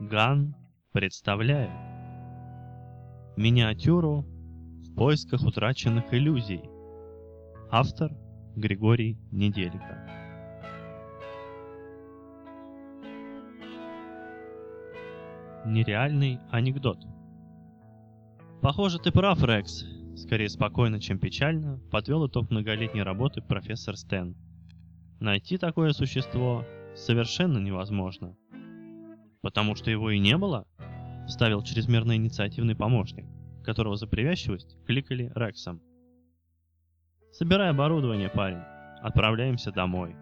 Ган представляет миниатюру в поисках утраченных иллюзий. Автор Григорий Неделько. Нереальный анекдот. Похоже, ты прав, Рекс. Скорее спокойно, чем печально, подвел итог многолетней работы профессор Стэн. Найти такое существо совершенно невозможно. Потому что его и не было? Вставил чрезмерно инициативный помощник, которого за привязчивость кликали Рексом. Собирай оборудование, парень. Отправляемся домой.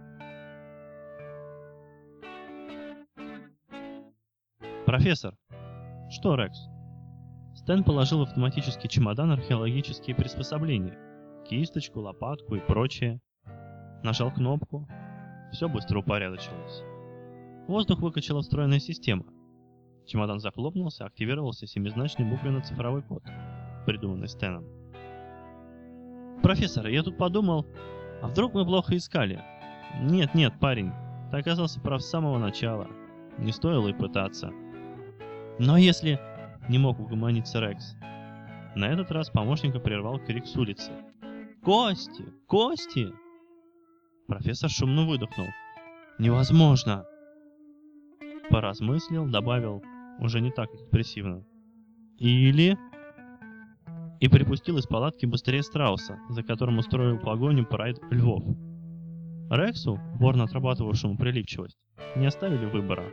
Профессор. Что, Рекс? Стэн положил в автоматический чемодан археологические приспособления. Кисточку, лопатку и прочее. Нажал кнопку. Все быстро упорядочилось. Воздух выкачала встроенная система. Чемодан захлопнулся, активировался семизначный буквенно-цифровой код, придуманный Стэном. «Профессор, я тут подумал, а вдруг мы плохо искали?» «Нет, нет, парень, ты оказался прав с самого начала. Не стоило и пытаться». «Но если...» — не мог угомониться Рекс. На этот раз помощника прервал крик с улицы. «Кости! Кости!» Профессор шумно выдохнул. «Невозможно!» Поразмыслил, добавил, уже не так экспрессивно. «Или...» И припустил из палатки быстрее страуса, за которым устроил погоню прайд львов. Рексу, ворно отрабатывавшему прилипчивость, не оставили выбора.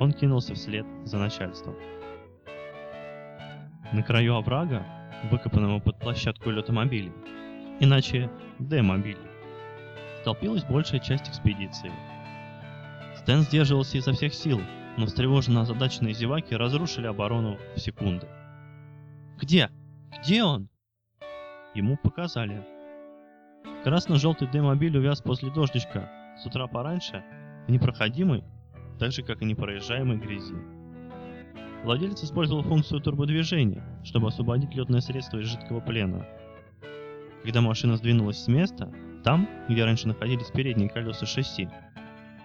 Он кинулся вслед за начальством. На краю оврага, выкопанного под площадку летомобилей, иначе Д-мобилей, столпилась большая часть экспедиции. Стэн сдерживался изо всех сил, но встревоженно озадаченные зеваки разрушили оборону в секунды. «Где? Где он?» Ему показали. Красно-желтый Д-мобиль увяз после дождичка с утра пораньше в непроходимой, так же как и непроезжаемой грязи. Владелец использовал функцию турбодвижения, чтобы освободить летное средство из жидкого плена. Когда машина сдвинулась с места, там, где раньше находились передние колеса шасси,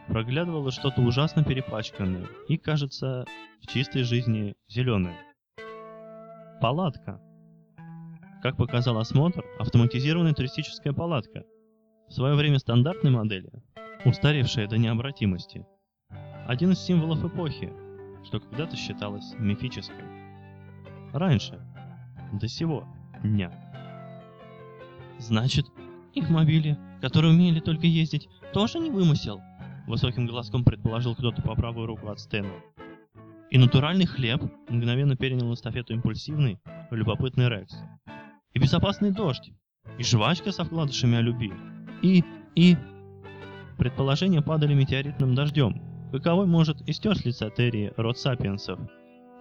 проглядывало что-то ужасно перепачканное и, кажется, в чистой жизни зеленое. Палатка. Как показал осмотр, автоматизированная туристическая палатка. В свое время стандартной модели, устаревшая до необратимости. Один из символов эпохи, что когда-то считалось мифической. Раньше, до сего дня. Значит, их мобили, которые умели только ездить, тоже не вымысел? Высоким голоском предположил кто-то по правую руку от Стэна. И натуральный хлеб мгновенно перенял эстафету импульсивный, любопытный Рекс. И безопасный дождь. И жвачка со вкладышами о любви. И... и... Предположения падали метеоритным дождем, каковой может истер с лица Терри род сапиенсов,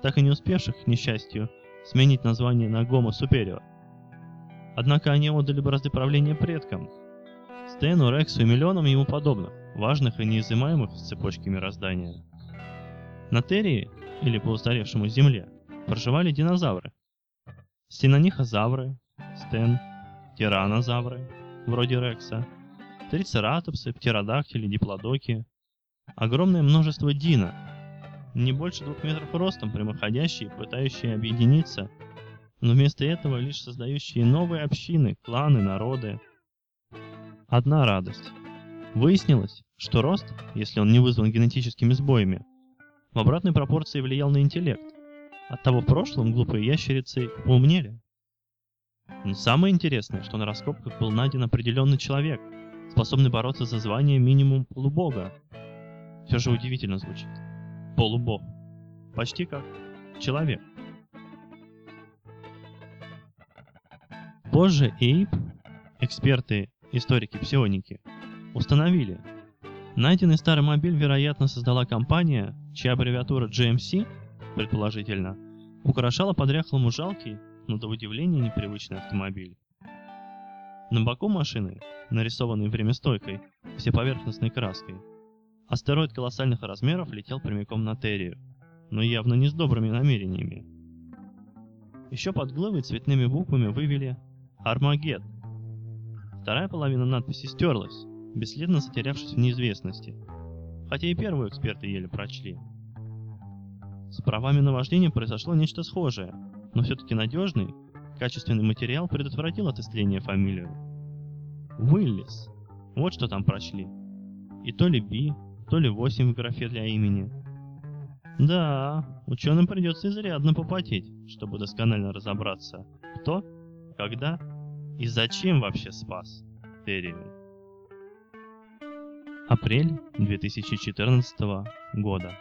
так и не успевших, к несчастью, сменить название на Гомо Супериор. Однако они отдали бразды правления предкам, Стэну, Рексу и миллионам ему подобных, важных и неизымаемых в цепочке мироздания. На Терии, или по устаревшему Земле, проживали динозавры. Стенонихозавры, Стен, тиранозавры, вроде Рекса, трицератопсы, птеродактили, диплодоки, огромное множество дина, не больше двух метров ростом, прямоходящие, пытающие объединиться, но вместо этого лишь создающие новые общины, кланы, народы. Одна радость. Выяснилось, что рост, если он не вызван генетическими сбоями, в обратной пропорции влиял на интеллект. Оттого в прошлом глупые ящерицы поумнели. Но самое интересное, что на раскопках был найден определенный человек, способный бороться за звание минимум полубога. Все же удивительно звучит. Полубог. Почти как человек. Позже Эйп, эксперты, историки-псионики, установили, найденный старый мобиль, вероятно, создала компания, чья аббревиатура GMC, предположительно, украшала подряхлому жалкий, но до удивления непривычный автомобиль. На боку машины, нарисованной времястойкой, всеповерхностной краской, астероид колоссальных размеров летел прямиком на Террию, но явно не с добрыми намерениями. Еще под главой цветными буквами вывели «Армагед». Вторая половина надписи стерлась, бесследно затерявшись в неизвестности, хотя и первую эксперты еле прочли. С правами на вождение произошло нечто схожее, но все-таки надежный, качественный материал предотвратил отыстрение фамилию. Уиллис. Вот что там прочли. И то ли Би, то ли 8 в графе для имени. Да, ученым придется изрядно попотеть, чтобы досконально разобраться, кто, когда и зачем вообще спас Терриум. Апрель 2014 года.